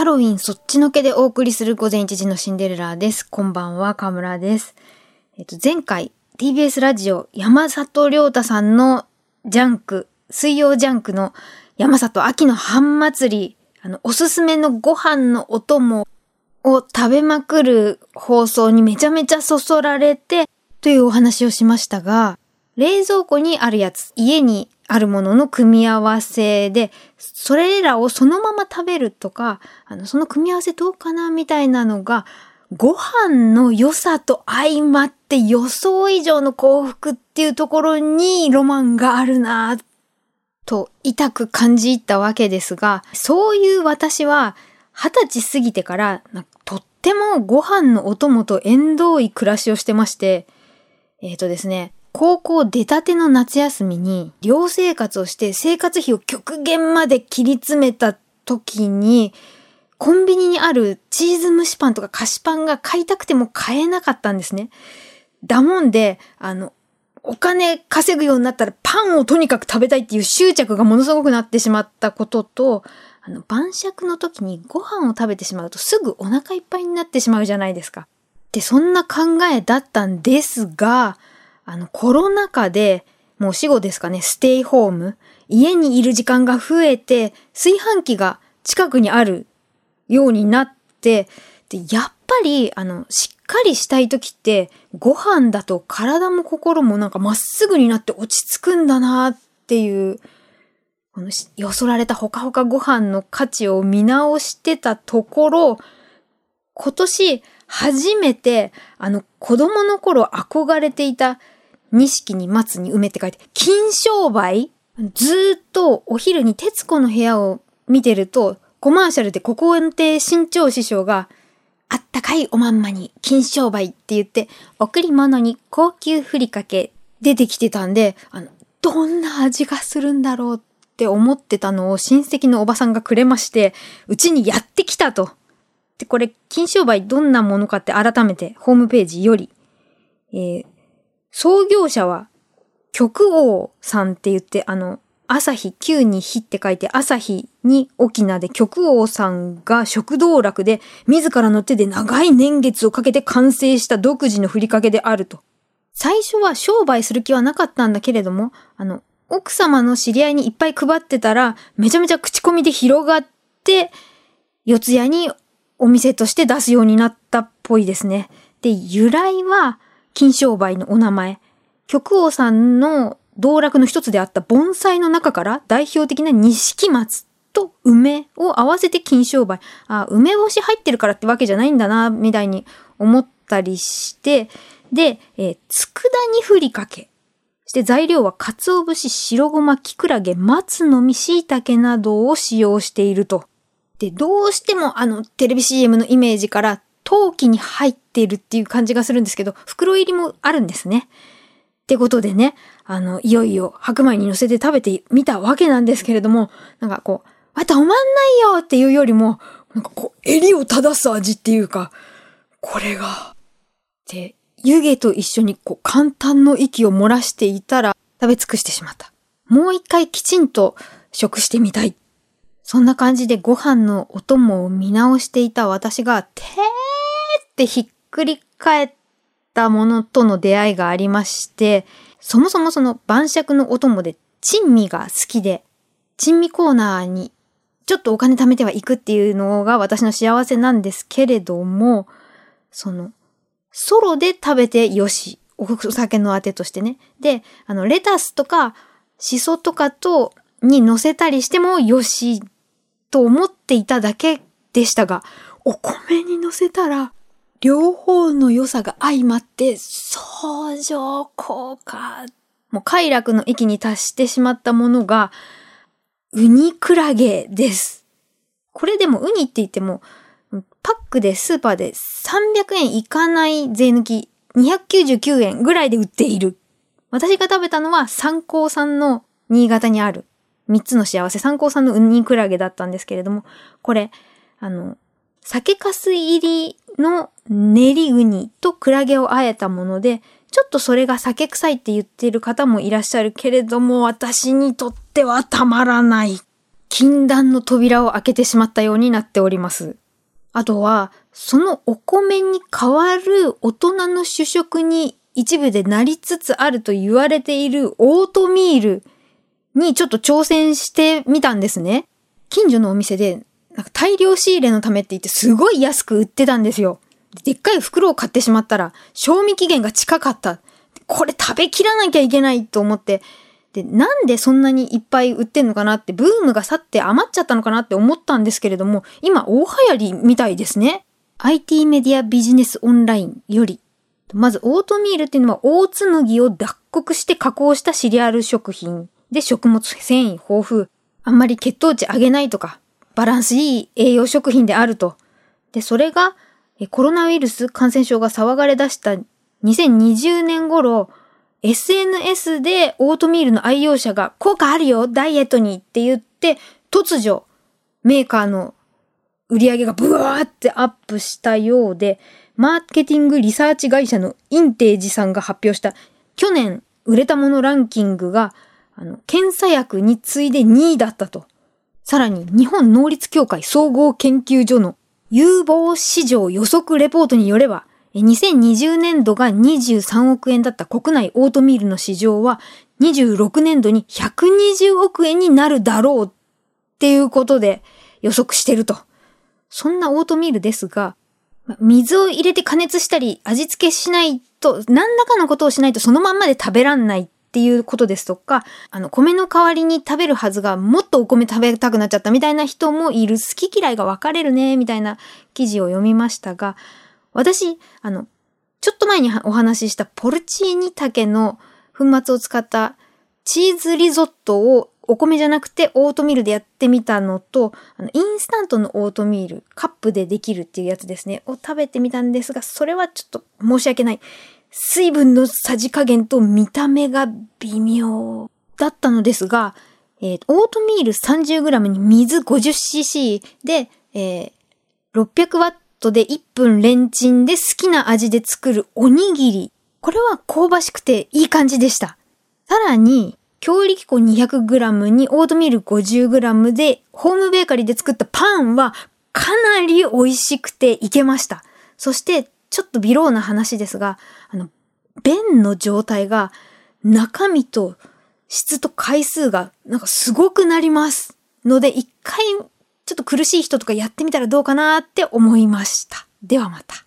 ハロウィンそっちのけでお送りする午前1時のシンデレラです。こんばんは、河村です。えっと、前回 TBS ラジオ山里亮太さんのジャンク、水曜ジャンクの山里秋の半祭り、あの、おすすめのご飯のお供を食べまくる放送にめちゃめちゃそそられてというお話をしましたが、冷蔵庫にあるやつ、家にあるものの組み合わせで、それらをそのまま食べるとか、あの、その組み合わせどうかなみたいなのが、ご飯の良さと相まって予想以上の幸福っていうところにロマンがあるなと痛く感じたわけですが、そういう私は二十歳過ぎてからとってもご飯のお供と縁遠い暮らしをしてまして、えっ、ー、とですね、高校出たての夏休みに寮生活をして生活費を極限まで切り詰めた時にコンビニにあるチーズ蒸しパンとか菓子パンが買いたくても買えなかったんですね。だもんで、あの、お金稼ぐようになったらパンをとにかく食べたいっていう執着がものすごくなってしまったことと、あの、晩酌の時にご飯を食べてしまうとすぐお腹いっぱいになってしまうじゃないですか。で、そんな考えだったんですが、あの、コロナ禍で、もう死後ですかね、ステイホーム、家にいる時間が増えて、炊飯器が近くにあるようになって、で、やっぱり、あの、しっかりしたい時って、ご飯だと体も心もなんかまっすぐになって落ち着くんだなっていう、このよそられたほかほかご飯の価値を見直してたところ、今年初めて、あの、子供の頃憧れていた錦に松に梅って書いて、金商売？ずっとお昼に徹子の部屋を見てると、コマーシャルでここで新潮師匠が、あったかいおまんまに金商売って言って、贈り物に高級ふりかけ出てきてたんで、あの、どんな味がするんだろうって思ってたのを親戚のおばさんがくれまして、うちにやってきたと。で、これ、金商売どんなものかって改めてホームページより、えー、創業者は、極王さんって言って、あの、朝日、9に日って書いて、朝日に沖縄で極王さんが食道楽で、自らの手で長い年月をかけて完成した独自のふりかけであると。最初は商売する気はなかったんだけれども、あの、奥様の知り合いにいっぱい配ってたら、めちゃめちゃ口コミで広がって、四谷にお店として出すようになったっぽいですね。で、由来は、金商売のお名前。極王さんの道楽の一つであった盆栽の中から代表的な錦松と梅を合わせて金商売。あ、梅干し入ってるからってわけじゃないんだな、みたいに思ったりして、で、えー、佃煮ふりかけ。そして材料は鰹節、白ごま、キクラゲ、松の実、椎茸などを使用していると。で、どうしてもあのテレビ CM のイメージから陶器に入っているっていう感じがするんですけど、袋入りもあるんですね。ってことでね、あの、いよいよ白米に乗せて食べてみたわけなんですけれども、なんかこう、あ、止まんないよっていうよりも、なんかこう、襟を正す味っていうか、これが、で、湯気と一緒にこう、簡単の息を漏らしていたら、食べ尽くしてしまった。もう一回きちんと食してみたい。そんな感じでご飯のお供を見直していた私が、てってひっくり返ったものとの出会いがありまして、そもそもその晩酌のお供で珍味が好きで、珍味コーナーにちょっとお金貯めては行くっていうのが私の幸せなんですけれども、その、ソロで食べてよし。お酒のあてとしてね。で、あの、レタスとか、シソとかと、に乗せたりしてもよし、と思っていただけでしたが、お米に乗せたら、両方の良さが相まって、相乗効果。もう快楽の域に達してしまったものが、ウニクラゲです。これでもウニって言っても、パックでスーパーで300円いかない税抜き299円ぐらいで売っている。私が食べたのは三高さんの新潟にある3つの幸せ三高さんのウニクラゲだったんですけれども、これ、あの、酒粕入りの練りウニとクラゲをあえたもので、ちょっとそれが酒臭いって言っている方もいらっしゃるけれども、私にとってはたまらない。禁断の扉を開けてしまったようになっております。あとは、そのお米に代わる大人の主食に一部でなりつつあると言われているオートミールにちょっと挑戦してみたんですね。近所のお店で、なんか大量仕入れのためって言ってすごい安く売ってたんですよ。でっかい袋を買ってしまったら、賞味期限が近かった。これ食べきらなきゃいけないと思って、で、なんでそんなにいっぱい売ってんのかなって、ブームが去って余っちゃったのかなって思ったんですけれども、今大流行りみたいですね。IT メディアビジネスオンラインより。まず、オートミールっていうのは、大ツ麦を脱穀して加工したシリアル食品で食物繊維豊富。あんまり血糖値上げないとか、バランスいい栄養食品であると。で、それが、コロナウイルス感染症が騒がれ出した2020年頃、SNS でオートミールの愛用者が効果あるよ、ダイエットにって言って、突如、メーカーの売り上げがブワーってアップしたようで、マーケティングリサーチ会社のインテージさんが発表した去年売れたものランキングが、あの、検査薬に次いで2位だったと。さらに日本能率協会総合研究所の有望市場予測レポートによれば、2020年度が23億円だった国内オートミールの市場は26年度に120億円になるだろうっていうことで予測してると。そんなオートミールですが、水を入れて加熱したり味付けしないと、何らかのことをしないとそのまんまで食べらんないっっていうことですとか、あの、米の代わりに食べるはずがもっとお米食べたくなっちゃったみたいな人もいる、好き嫌いが分かれるね、みたいな記事を読みましたが、私、あの、ちょっと前にお話ししたポルチーニ竹の粉末を使ったチーズリゾットをお米じゃなくてオートミールでやってみたのと、あの、インスタントのオートミール、カップでできるっていうやつですね、を食べてみたんですが、それはちょっと申し訳ない。水分のさじ加減と見た目が微妙だったのですが、えー、オートミール 30g に水 50cc で、えー、600ワットで1分レンチンで好きな味で作るおにぎり。これは香ばしくていい感じでした。さらに、強力粉 200g にオートミール 50g でホームベーカリーで作ったパンはかなり美味しくていけました。そして、ちょっと微ローな話ですが、あの、便の状態が中身と質と回数がなんかすごくなります。ので、一回ちょっと苦しい人とかやってみたらどうかなって思いました。ではまた。